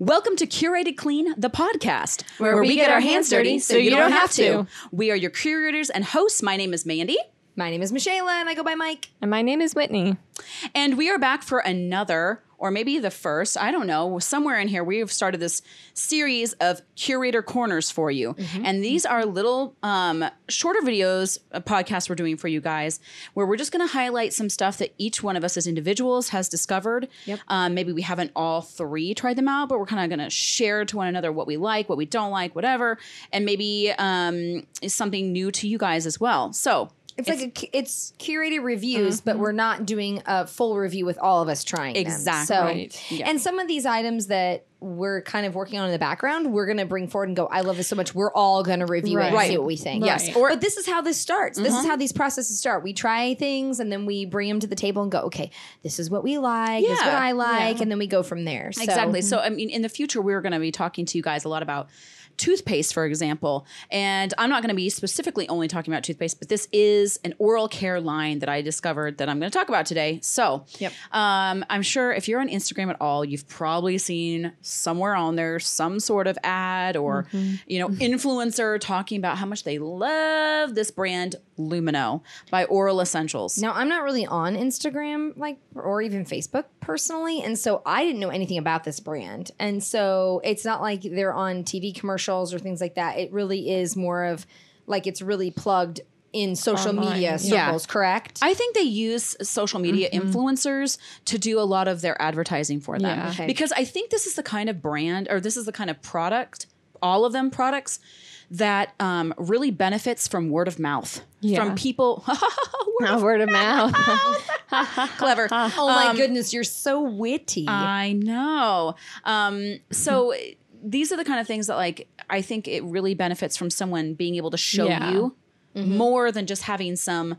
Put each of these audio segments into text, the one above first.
Welcome to Curated Clean, the podcast, Where we get our hands dirty so you don't have to. We are your curators and hosts. My name is Mandy, My name is Michaela and I go by Mike. And my name is Whitney. and we are back for another, or maybe the first, I don't know, somewhere in here, we have started this series of curator corners for you. Mm-hmm. And these are little um, shorter videos, a podcast we're doing for you guys, where we're just going to highlight some stuff that each one of us as individuals has discovered. Yep. Um, maybe we haven't all three tried them out, but we're kind of going to share to one another what we like, what we don't like, whatever, and maybe um, is something new to you guys as well. So, It's, like a, it's curated reviews, but mm-hmm. we're not doing a full review with all of us trying them. Exactly. So, Right. Yeah. and some of these items that we're kind of working on in the background, we're going to bring forward and go, I love this so much. We're all going to review it and Right. see what we think. Yes. Or but this is how this starts. This is mm-hmm. how these processes start. We try things and then we bring them to the table and go, okay, this is what we like. This is what I like. And then we go from there. So, Exactly. So, mm-hmm. I mean, in the future, we're going to be talking to you guys a lot about toothpaste, for example. And I'm not going to be specifically only talking about toothpaste, but this is an oral care line that I discovered that I'm going to talk about today. So, Yep. um, I'm sure if you're on Instagram at all, you've probably seen somewhere on there some sort of ad or, you know, influencer talking about how much they love this brand Lumineux by Oral Essentials. Now, I'm not really on Instagram, like, or even Facebook personally. And so I didn't know anything about this brand. And so it's not like they're on TV commercials or things like that. It really is more of like it's really plugged in social Online, media yeah. circles, correct? I think they use social media influencers to do a lot of their advertising for them. Yeah. Okay. Because I think this is the kind of brand or this is the kind of product, all of them products that um, really benefits from word of mouth Yeah. from people. Now word of mouth. Clever. oh my goodness, you're so witty. I know. Um, so these are the kind of things that like I think it really benefits from someone being able to show Yeah. you more than just having some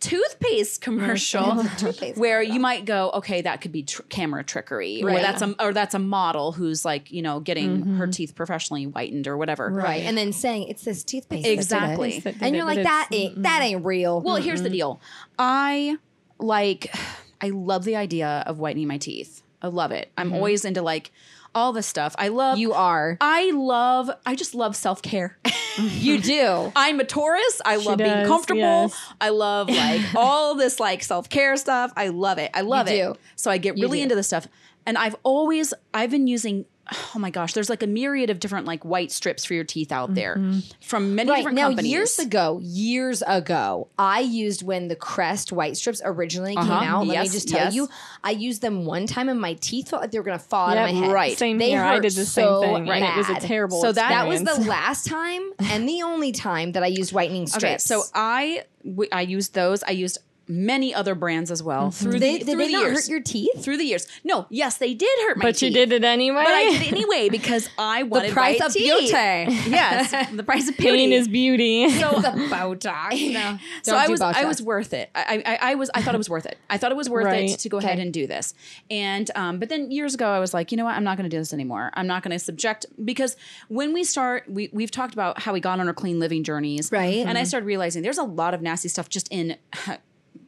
toothpaste commercial Toothpaste where you might go okay that could be tr- camera trickery or that's a or that's a model who's like you know getting her teeth professionally whitened or whatever. Right. And then saying it's this toothpaste. that it. Exactly. That did And you're but like, that it's- ain't, that ain't real. well here's the deal. I like i love the idea of whitening my teeth. I love it. I'm always into like all this stuff i love you are. I love, I just love self care. You do. I'm a Taurus. I love being comfortable. yes. I love like all this like self care stuff. I love it. I love You it. do. So I get really do. into this stuff. And I've always, I've been using, oh my gosh, there's like a myriad of different like white strips for your teeth out there from many Right different now, companies. years ago, years ago, I used when the Crest white strips originally Uh-huh. came out. Let me just tell yes. you, I used them one time, and my teeth felt like they were going to fall out of my head. right. Same They here. I did the so same thing. And it was a terrible So that- That was the last time and the only time that I used whitening strips. okay, so I, w- I used those. I used many other brands as well through they, the, did through they the not years. hurt your teeth? through the years. No, yes, they did hurt my teeth. But teeth. you did it anyway. But I did it anyway because I wanted to. The price white of teeth. beauty. Yes, the price of beauty. Pain is beauty. so, the bow tie. No, so don't I do was bow I tie. was worth it. I, I I was I thought it was worth it. I thought it was worth Right. it to go ahead and do this. And um, but then years ago I was like, you know what? I'm not going to do this anymore. I'm not going to subject because when we start, we we've talked about how we got on our clean living journeys, Right. And I started realizing there's a lot of nasty stuff just in.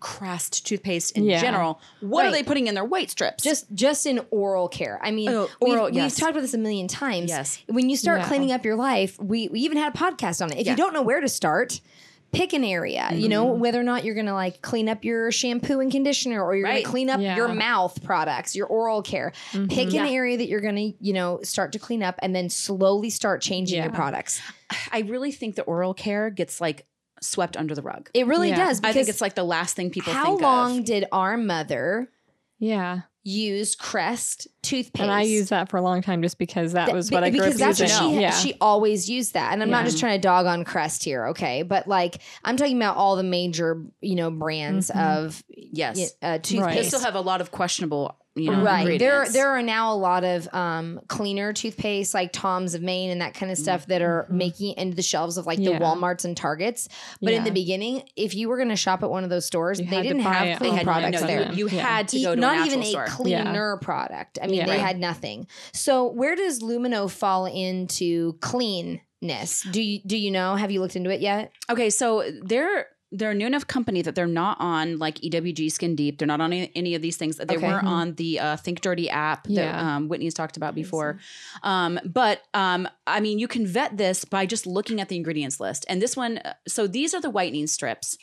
Crest toothpaste in Yeah. general. What are they putting in their white strips? just just in oral care. I mean, Oh, we've, oral, we've talked about this a million times. Yes. When you start Yeah. cleaning up your life, we, we even had a podcast on it. If Yeah. you don't know where to start, pick an area. You know, Mm-hmm. whether or not you're gonna like clean up your shampoo and conditioner or you're Right. gonna clean up Yeah. your mouth products, your oral care. Pick an area that you're gonna, you know, start to clean up and then slowly start changing your products. I really think the oral care gets like swept under the rug. It really Yeah. does I think it's like the last thing people think. how think long of. did our mother yeah. use Crest toothpaste? And I used that for a long time just because that was be- what I grew because up that's using. what she yeah. she always used that. And I'm not just trying to dog on Crest here, okay? But like I'm talking about all the major, you know, brands of Yes. uh, They toothpaste. still have a lot of questionable, you know, Right. There there are now a lot of um, cleaner toothpaste like Tom's of Maine and that kind of stuff that are making it into the shelves of like the Walmarts and Targets. But in the beginning, if you were going to shop at one of those stores, You they didn't have clean products there. You, you Yeah. had to go to not a even store. a cleaner product. I mean, Yeah. they had nothing. So where does Lumineux fall into cleanness? Do you do you know? Have you looked into it yet? Okay, so they're they're a new enough company that they're not on like EWG Skin Deep. They're not on any, any of these things. They Okay. weren't on the uh, Think Dirty app that Yeah. um, Whitney's talked about before. Um, but um, I mean, you can vet this by just looking at the ingredients list. And this one, uh, so these are the whitening strips.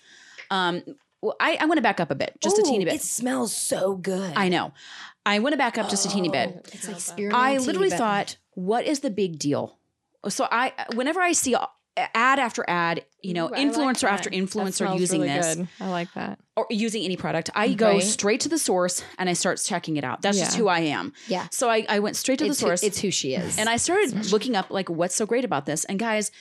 Um, well, I, I want to back up a bit, just a teeny bit. It smells so good. I know. I want to back up just a teeny bit. It's like I literally thought, what is the big deal? So I, whenever I see ad after ad, you know, Ooh, I like influencer that. after That influencer smells using really this good. I like that. or using any product, I go Right. straight to the source and I start checking it out. That's just Yeah. who I am. Yeah. So I, I went straight to It's the who, source it's who she is. and I started looking up like what's so great about this. And guys,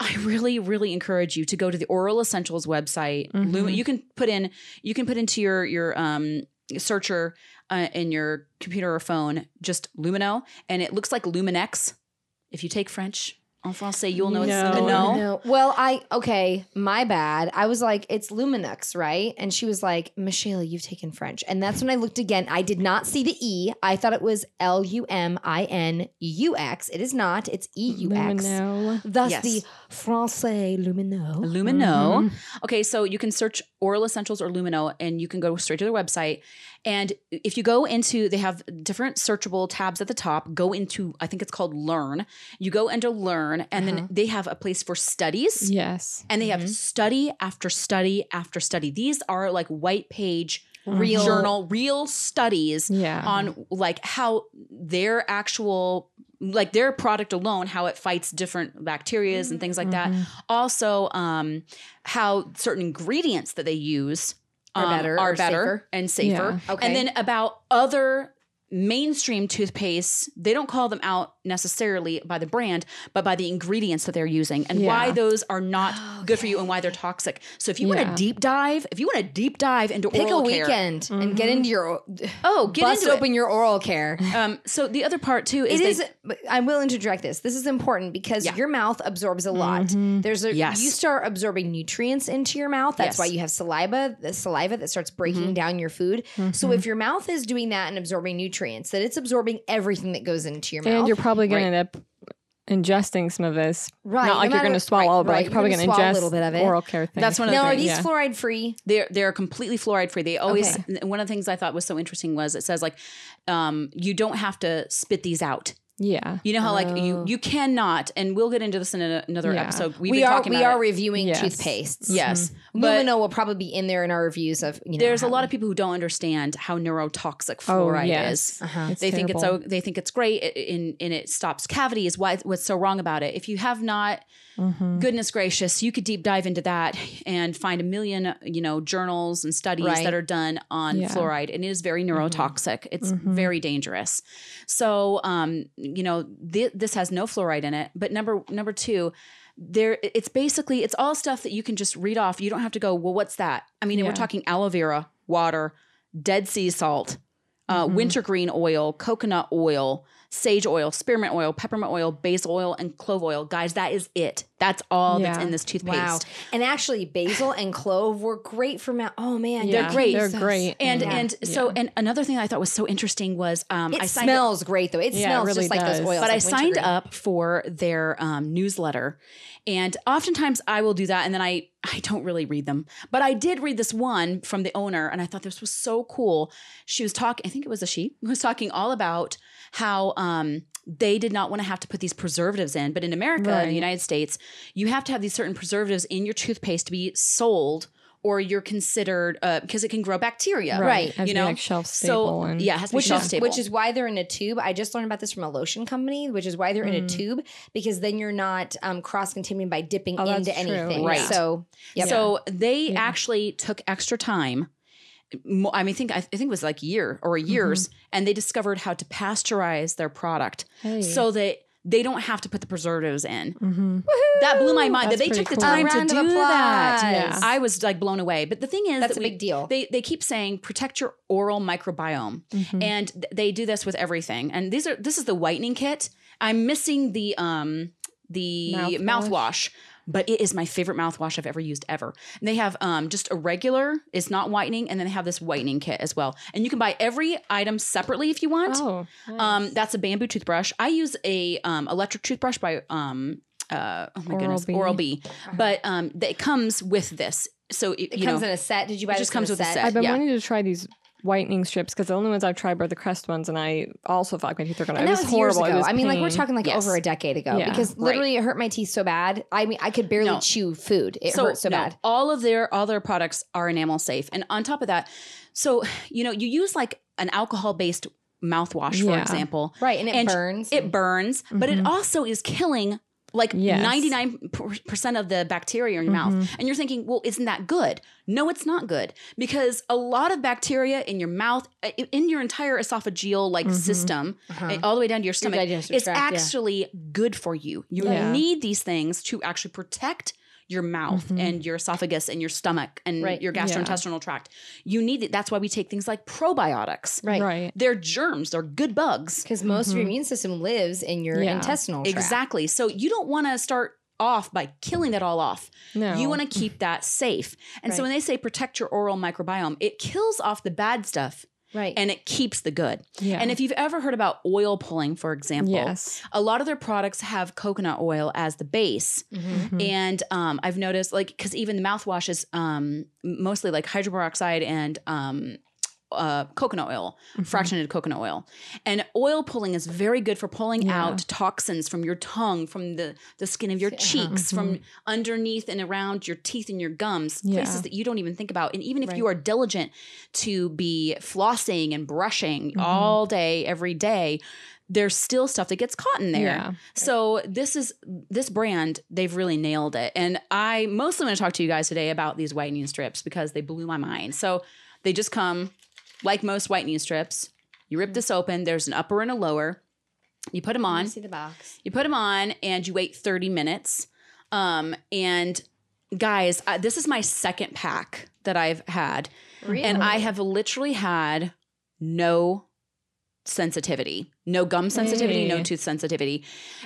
I really, really encourage you to go to the Oral Essentials website. Mhm. You can put in, you can put into your your um searcher uh, in your computer or phone just Lumineux, and it looks like Luminex. If you take French en français, you'll know it's No. a no. No. Well, I okay, my bad. I was like, it's Luminex, right? And she was like, Michelle, you've taken French. And that's when I looked again. I did not see the E. I thought it was L U M I N U X. It is not. It's E U X. Lumineux. Thus Yes. the Francais Lumineux. Lumineux. Okay, so you can search Oral Essentials or Lumineux and you can go straight to their website. And if you go into, they have different searchable tabs at the top. Go into, I think it's called Learn. You go into Learn, and Uh-huh. then they have a place for studies. Yes. And they have Mhm. study after study after study. These are like white page Real- journal, real studies Yeah. on like how their actual like their product alone how it fights different bacterias and things like that Mhm. also um how certain ingredients that they use Are um, better are better safer? and safer Yeah. Okay. and then about other mainstream toothpaste they don't call them out necessarily by the brand but by the ingredients that they're using and why those are not good for you and why they're toxic so if you want Yeah. to deep dive if you want to deep dive into Pick a oral care weekend and get into your oh get bust into open your oral care. um so the other part too is It they- is. but I will interject this. This is important because Yeah. your mouth absorbs a lot. Mhm. There's a Yes. you start absorbing nutrients into your mouth. That's Yes. why you have saliva, the saliva that starts breaking Mhm. down your food. So if your mouth is doing that and absorbing nutrients, that it's absorbing everything that goes into your mouth. and you're probably going Right. to end up ingesting some of this. right. Not no like you're going to swallow, right, but right, like you're probably going to swallow ingest a little bit of it. oral care things. That's one of Now, the are these yeah. fluoride free? they're they're completely fluoride free. They always one of the things I thought was so interesting was it says like um, you don't have to spit these out. Yeah. You know how like Oh. you you cannot, and we'll get into this in a, another Yeah. episode. We've we been are we are it. reviewing Yes. toothpastes. yes, but Lumineux will probably be in there in our reviews of you know. there's a lot of people who don't understand how neurotoxic Oh, fluoride yes. is. Uh-huh. It's they think it's so they think it's great in and it stops cavities. Why what's so wrong about it? If you have not Mhm. goodness gracious, you could deep dive into that and find a million, you know, journals and studies Right. that are done on Yeah. fluoride, and it is very neurotoxic. It's Mhm. very dangerous. So, um, you know, thi- this has no fluoride in it. But number number two, there, it's basically it's all stuff that you can just read off. You don't have to go, well, what's that? I mean, and we're talking aloe vera, water, Dead Sea salt, uh, Mhm. wintergreen oil, coconut oil, sage oil, spearmint oil, peppermint oil, basil oil, and clove oil. Guys, that is it. That's all that's in this toothpaste. Wow. And actually, basil and clove were great for mouth. Oh man, They're great. They're Jesus. great. And Yeah. and so Yeah. and another thing I thought was so interesting was um, It I signed smells great though. It Yeah, it smells really just like those oils. but I signed wintergreen. up for their um, newsletter, and oftentimes I will do that, and then I I don't really read them, but I did read this one from the owner, and I thought this was so cool. She was talking, I think it was a she, was talking all about how um, they did not want to have to put these preservatives in, but in America, in the United States, you have to have these certain preservatives in your toothpaste to be sold. Or you're considered uh, because it can grow bacteria, Right. Has You know, like shelf so and yeah, has to be which shelf is stable. which is why they're in a tube. I just learned about this from a lotion company, which is why they're in a Mm. tube because then you're not um, cross contaminating by dipping Oh, that's into true. anything. Right. So yep. So they Yeah. actually took extra time. I mean, think I think it was like a year or years, and they discovered how to pasteurize their product Hey. so that they don't have to put the preservatives in. Mhm. That blew my mind that they took the cool. time to do that. Yeah. I was like blown away. But the thing is, that's that a we- big deal. They they keep saying protect your oral microbiome, Mhm. and th- they do this with everything. And these are this is the whitening kit. I'm missing the um the Mouthwash. mouthwash. But it is my favorite mouthwash I've ever used ever. And they have um, just a regular, it's not whitening, and then they have this whitening kit as well. And you can buy every item separately if you want. Oh, Um, that's a bamboo toothbrush. I use a um, electric toothbrush by um, uh, oh my goodness, Oral-B. Oral B. But um, it comes with this. so it, It you comes know, in a set. Did you buy It this just comes in with a set. I've been yeah. wanting to try these whitening strips because the only ones I've tried were the Crest ones, and I also felt like my teeth were gonna. And it that was was years horrible. It ago. was I mean, like we're talking like Yes. over a decade ago Yeah. because Right. literally it hurt my teeth so bad. I mean, I could barely No. chew food. It hurt so no, bad. All of their all their products are enamel safe, and on top of that, so you know you use like an alcohol based mouthwash, for Yeah. example. Right, and it And burns. It burns, but it mm-hmm. also is killing like Yes. 99% of the bacteria in your mouth. Mm-hmm. And you're thinking, well, isn't that good? No, it's not good because a lot of bacteria in your mouth, in your entire esophageal like system, uh, all the way down to your stomach, Mm-hmm. digestive is tract, yeah. actually good for you. You Yeah. need these things to actually protect your mouth and your esophagus and your stomach and Mm-hmm. Right. your gastrointestinal tract. You need it. That's why we take things like probiotics. right. Right. They're germs, they're good bugs. Because most of your immune system lives in your Yeah. intestinal tract. Exactly. So you don't want to start off by killing that all off. No. You want to keep that safe. And so when they say protect your oral microbiome, it kills off the bad stuff Right. and it keeps the good. Yeah. And if you've ever heard about oil pulling, for example, Yes. a lot of their products have coconut oil as the base. Mhm. And um, I've noticed, like, because even the mouthwash is um, mostly like hydrogen peroxide and um, uh, coconut oil, mm-hmm. fractionated coconut oil. And oil pulling is very good for pulling Yeah. out toxins from your tongue, from the, the skin of your cheeks, from mm-hmm. underneath and around your teeth and your gums, Yeah. places that you don't even think about. And even if Right. you are diligent to be flossing and brushing mm-hmm. all day, every day, there's still stuff that gets caught in there. Yeah. So this is this brand, they've really nailed it. And I mostly want to talk to you guys today about these whitening strips because they blew my mind. So they just come like most whitening strips. You rip this open, there's an upper and a lower. You put them on. see the box. You put them on and you wait 30 minutes. Um, and guys, uh, this is my second pack that I've had. Really? And I have literally had no sensitivity, no gum sensitivity, no tooth sensitivity.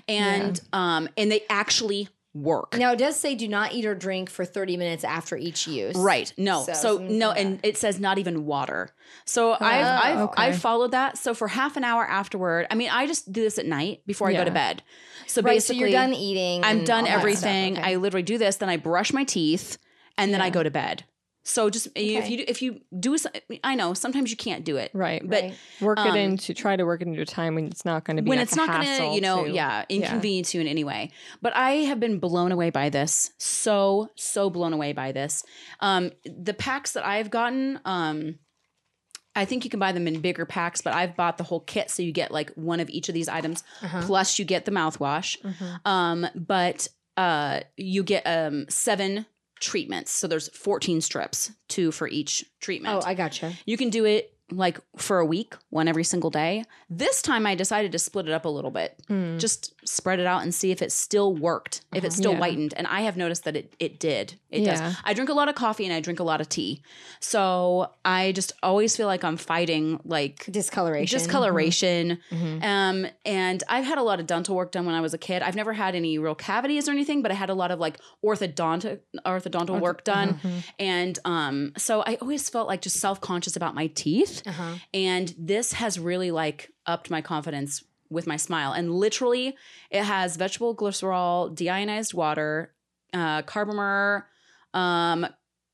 And um and they actually work. Now it does say do not eat or drink for 30 minutes after each use. Right. No. So, So, no, and it says not even water. So I've I've okay. I've followed that. So for half an hour afterward, I mean, I just do this at night before I go to bed. So Right, so basically, you're done eating. I'm done all that stuff. everything. Okay. I literally do this, then I brush my teeth, and then I go to bed. So just if you do- if you do, I know sometimes you can't do it, Right. But Right. Work um, it into try to work it into a time when it's not going to be when it's not going to, you know, to- yeah, inconvenience you in any way. But I have been blown away by this. So, so blown away by this. Um, the packs that I've gotten, um, I think you can buy them in bigger packs, but I've bought the whole kit. So you get like one of each of these items, Uh-huh. plus you get the mouthwash. Mhm. Um, but uh, you get um, seven treatments. So there's 14 strips, two for each treatment. Oh, I gotcha. You can do it like for a week, one every single day. This time I decided to split it up a little bit. Mm. Just spread it out and see if it still worked, if it still Yeah. whitened. And I have noticed that it it did. It Yeah. does. I drink a lot of coffee and I drink a lot of tea. So I just always feel like I'm fighting like Discoloration. discoloration. Mhm. Um, and I've had a lot of dental work done when I was a kid. I've never had any real cavities or anything, but I had a lot of like orthodontic orthodontal work done. Mhm. And um, so I always felt like just self conscious about my teeth. Uh-huh. And this has really like upped my confidence with my smile. And literally, it has vegetable glycerol, deionized water, uh, carbomer, um,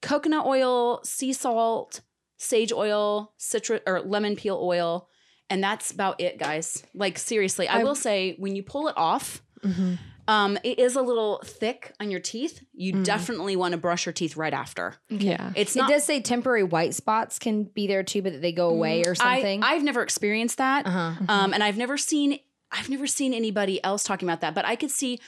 coconut oil, sea salt, sage oil, citrus or lemon peel oil. And that's about it, guys. Like seriously, I I've- will say when you pull it off, Mhm. Um, it is a little thick on your teeth. You Mm. definitely want to brush your teeth right after. Yeah. It's It does say temporary white spots can be there too, but that they go away or something. I, I've never experienced that. uh-huh. Um, and I've never seen I've never seen anybody else talking about that, but I could see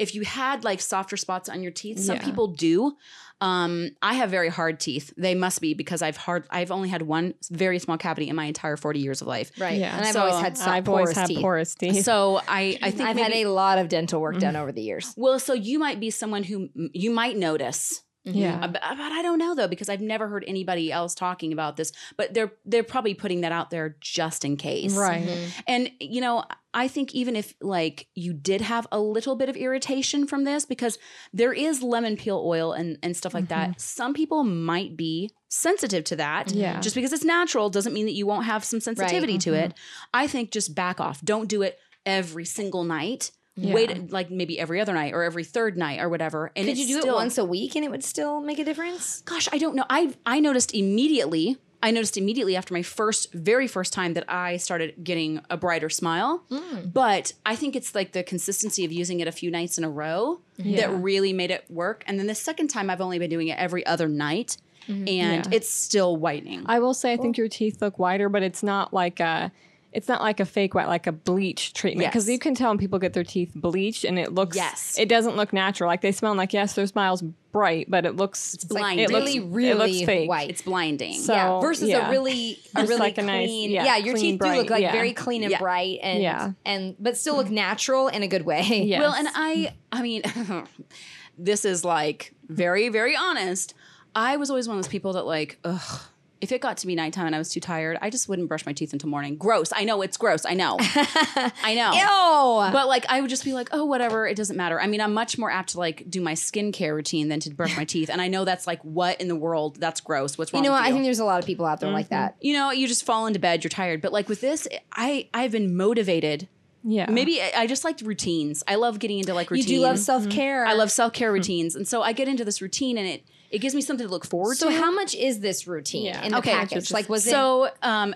if you had like softer spots on your teeth. Some Yeah. people do. Um, I have very hard teeth. They must be because I've hard. I've only had one very small cavity in my entire forty years of life. Right. Yeah. And I've So, always had soft, I've always had teeth. porous teeth. So I, I think I've maybe, had a lot of dental work done over the years. well, so you might be someone who you might notice. Yeah. Uh, But, but I don't know though because I've never heard anybody else talking about this. But they're they're probably putting that out there just in case. Right. Mhm. And you know, I think even if like you did have a little bit of irritation from this because there is lemon peel oil and and stuff like that, some people might be sensitive to that. Yeah. Just because it's natural doesn't mean that you won't have some sensitivity to it. I think just back off. Don't do it every single night. Yeah. wait like maybe every other night or every third night or whatever. And Could you do still- it once a week and it would still make a difference? Gosh, I don't know. I I noticed immediately. I noticed immediately after my first, very first time that I started getting a brighter smile. Mm. But I think it's like the consistency of using it a few nights in a row Yeah. that really made it work. And then the second time, I've only been doing it every other night, and Yeah. it's still whitening. I will say I think your teeth look whiter, but it's not like a it's not like a fake white, like a bleach treatment. Because Yes. you can tell when people get their teeth bleached and it looks Yes. it doesn't look natural. Like they smell like yes, their smile's bright, but it looks it's blinding. It looks, Really, it looks really fake. white. it's blinding. So- yeah, versus yeah. a really a really like a nice- clean. yeah, yeah, your clean, teeth do look like yeah. very clean and Yeah. bright, and Yeah. and but still look natural in a good way. Yeah. Well, and I, I mean, this is like very, very honest. I was always one of those people that like, ugh, if it got to be nighttime and I was too tired, I just wouldn't brush my teeth until morning. Gross. I know it's gross. I know. I know. Ew. But like, I would just be like, oh, whatever. It doesn't matter. I mean, I'm much more apt to like do my skincare routine than to brush my teeth. And I know that's like, what in the world? That's gross. What's wrong? you know with what? you? I think there's a lot of people out there like mm-hmm. that. you know, you just fall into bed, you're tired. But like with this, I I've been motivated. Yeah. Maybe I, I just liked routines. I love getting into like routines. You do love self care. Mm-hmm. I love self care routines, and so I get into this routine, and it it gives me something to look forward So to. So how much is this routine Yeah. in the Okay. package? Like was it so um,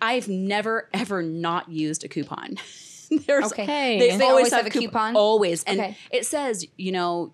I've never ever not used a coupon. There's Okay. Hey. They, They always have a coup- coupon? Always, and Okay. it says you know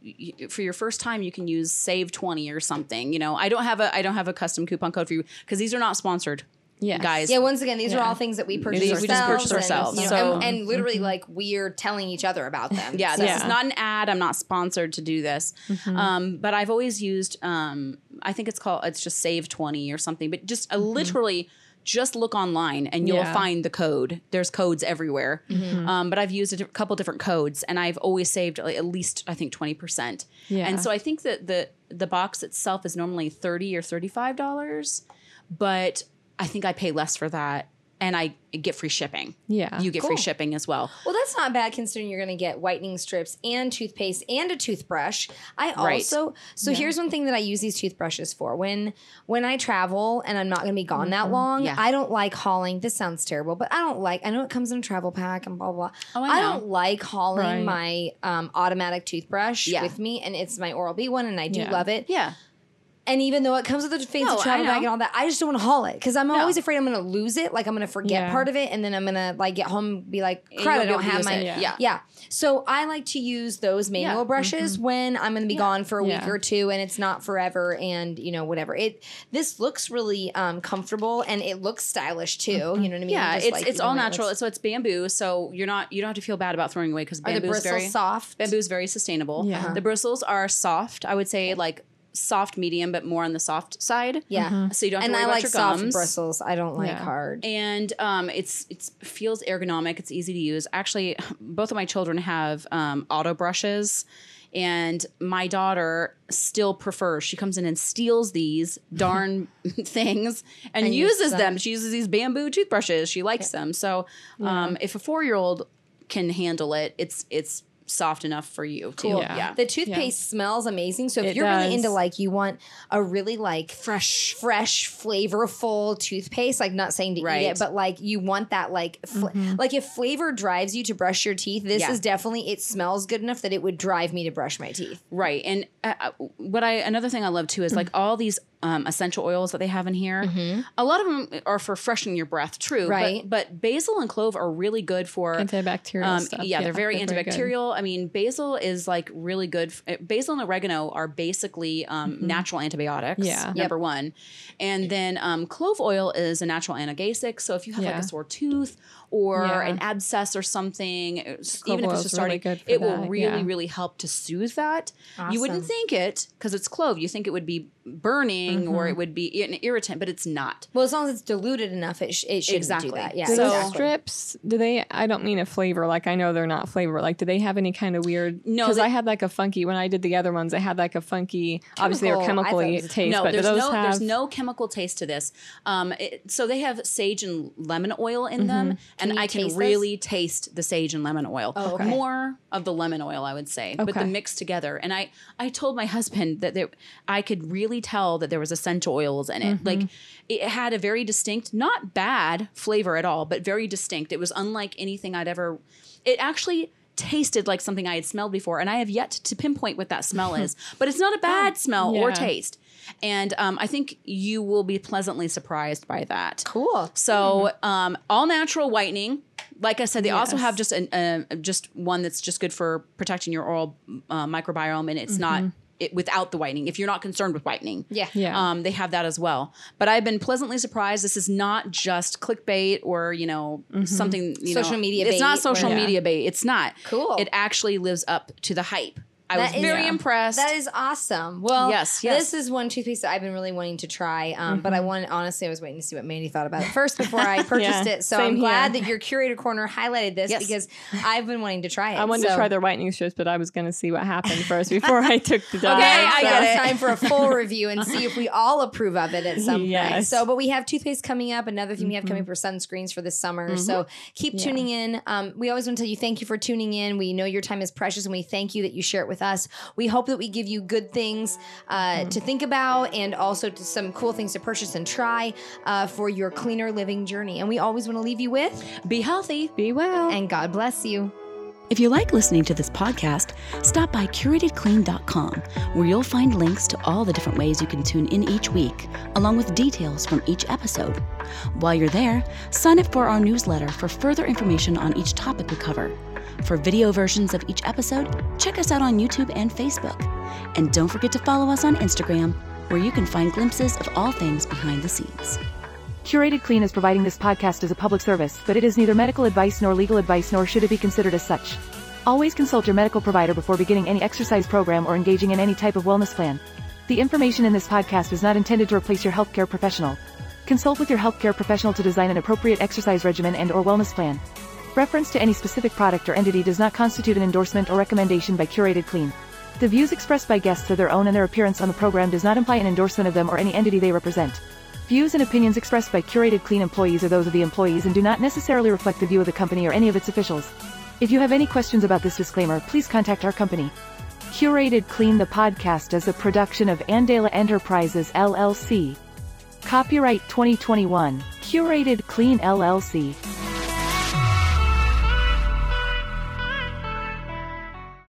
for your first time you can use save twenty or something. You know, I don't have a I don't have a custom coupon code for you because these are not sponsored. Yes. guys. Yeah, once again, these are all things that we purchase we ourselves. just purchase and, ourselves. you know, So- and, and literally, like we're telling each other about them. Yeah, So- this Yeah. is not an ad. I'm not sponsored to do this. Mm-hmm. Um, but I've always used, um, I think it's called, it's just Save 20 or something, but just uh, Mm-hmm. literally just look online and you'll Yeah. find the code. There's codes everywhere. Mm-hmm. Um, but I've used a di- couple different codes and I've always saved like, at least, I think, 20%. Yeah. And so I think that the, the box itself is normally 30 or $35, but I think I pay less for that and I get free shipping. Yeah. You get free shipping as well. Well, that's not bad considering you're going to get whitening strips and toothpaste and a toothbrush. I Right. also so here's one thing that I use these toothbrushes for. When when I travel and I'm not going to be gone that long, Yeah. I don't like hauling. This sounds terrible, but I don't like. I know it comes in a travel pack and blah blah. blah. Oh, I know. don't like hauling Right. my um, automatic toothbrush Yeah. with me, and it's my Oral B one, and I do Yeah. love it. Yeah. And even though it comes with a fancy No, travel bag and all that, I just don't want to haul it because I'm No. always afraid I'm going to lose it. Like I'm going to forget Yeah. part of it, and then I'm going to like get home and be like, And you "Crap, I don't have my it. Yeah. Yeah. yeah." So I like to use those manual Yeah. brushes when I'm going to be gone for a week or two, and it's not forever, and you know whatever. It this looks really um, comfortable and it looks stylish too. You know what I mean? Yeah, Just it's like, it's you know, all it natural. looks- So it's bamboo, so you're not you don't have to feel bad about throwing away because the bamboo is bristles very soft? bamboo is very sustainable. Yeah. the bristles are soft. I would say like soft medium, but more on the soft side. Yeah, So you don't have and to worry I about like your soft bristles. I don't like Yeah. hard. And um, it's it's feels ergonomic. It's easy to use. Actually, both of my children have um, auto brushes, and my daughter still prefers. She comes in and steals these darn things and, And uses uses them. them. She uses these bamboo toothbrushes. She likes them. So, um, if a four year old can handle it, it's it's soft enough for you too. Cool. Yeah. Yeah. The toothpaste smells amazing. So if It you're really into like you want a really like fresh, fresh, flavorful toothpaste, like not saying to eat it, but like you want that like fl- like if flavor drives you to brush your teeth, this Yeah. is definitely it smells good enough that it would drive me to brush my teeth. Right. And uh, uh, what I another thing I love too is like all these um, essential oils that they have in here. A lot of them are for freshening your breath, true. Right. But, basil and clove are really good for antibacterial um, stuff. yeah, they're very good. antibacterial. I mean, basil is like really good. f- uh, Basil and oregano are basically um, natural antibiotics. Yeah. Number one, and then um, clove oil is a natural analgesic. So if you have like a sore tooth or Yeah. an abscess or something, it's- even if it's is just really starting, good for it will that, really, yeah. really help to soothe that. You wouldn't think it because it's clove. You think it would be burning or Mm-hmm. it would be an irritant, but it's not. Well, as long as it's diluted enough, it, sh- it shouldn't Exactly. do that. Yeah, Do So- those exactly. strips, do they? I don't mean a flavor. Like I know they're not flavor. Like, do they have any kind of weird? No, because I had like a funky when I did the other ones. I had like a funky. obviously, they're Chemical, I thought it chemically taste, no, but do there's those no have? there's no chemical taste to this. Um, it- so they have sage and lemon oil in them, and I can taste really taste the sage and lemon oil. Oh, okay. More of the lemon oil, I would say, okay. but the mix together. And I I told my husband that there, I could really tell that there was essential oils in it. Like mm-hmm. it had a very distinct, not bad flavor at all, but very distinct. It was unlike anything I'd ever. It actually tasted like something I had smelled before, and I have yet to pinpoint what that smell is. But it's not a bad smell or taste. And um, I think you will be pleasantly surprised by that. Cool. So, um, all natural whitening. Like I said, they also have just an uh, just one that's just good for protecting your oral uh, microbiome, and it's not it, without the whitening. If you're not concerned with whitening, Yeah. Yeah. um, they have that as well. But I've been pleasantly surprised. This is not just clickbait or you know something you Social know, media It's not bait social where- Yeah. media bait. It's not Cool. It actually lives up to the hype. I That was is- very Yeah. impressed. That is awesome. Well, Yes, yes. This is one toothpaste that I've been really wanting to try, um, but I want honestly, I was waiting to see what Mandy thought about it first before I purchased Yeah, it. So I'm glad here. that your curator corner highlighted this Yes. because I've been wanting to try it. I wanted So- to try their whitening strips, but I was going to see what happened first before I took the dive. Okay, I so get it's time for a full review and see if we all approve of it at some point. So, but we have toothpaste coming up. Another thing we have coming for sunscreens for this summer. So keep tuning in. Um, we always want to tell you thank you for tuning in. We know your time is precious, and we thank you that you share it with us. We hope that we give you good things uh, to think about, and also to some cool things to purchase and try uh, for your cleaner living journey. And we always want to leave you with, Be healthy. Be well. and God bless you. If you like listening to this podcast, stop by curatedclean.com, where you'll find links to all the different ways you can tune in each week, along with details from each episode. While you're there, sign up for our newsletter for further information on each topic we cover. For video versions of each episode, check us out on YouTube and Facebook. And don't forget to follow us on Instagram, where you can find glimpses of all things behind the scenes. Curated Clean is providing this podcast as a public service, but it is neither medical advice nor legal advice nor should it be considered as such. Always consult your medical provider before beginning any exercise program or engaging in any type of wellness plan. The information in this podcast is not intended to replace your healthcare professional. Consult with your healthcare professional to design an appropriate exercise regimen and or wellness plan. Reference to any specific product or entity does not constitute an endorsement or recommendation by Curated Clean. The views expressed by guests are their own and their appearance on the program does not imply an endorsement of them or any entity they represent. Views and opinions expressed by Curated Clean employees are those of the employees and do not necessarily reflect the view of the company or any of its officials. If you have any questions about this disclaimer, please contact our company. Curated Clean the podcast is a production of Andela Enterprises LLC. Copyright 2021. Curated Clean LLC.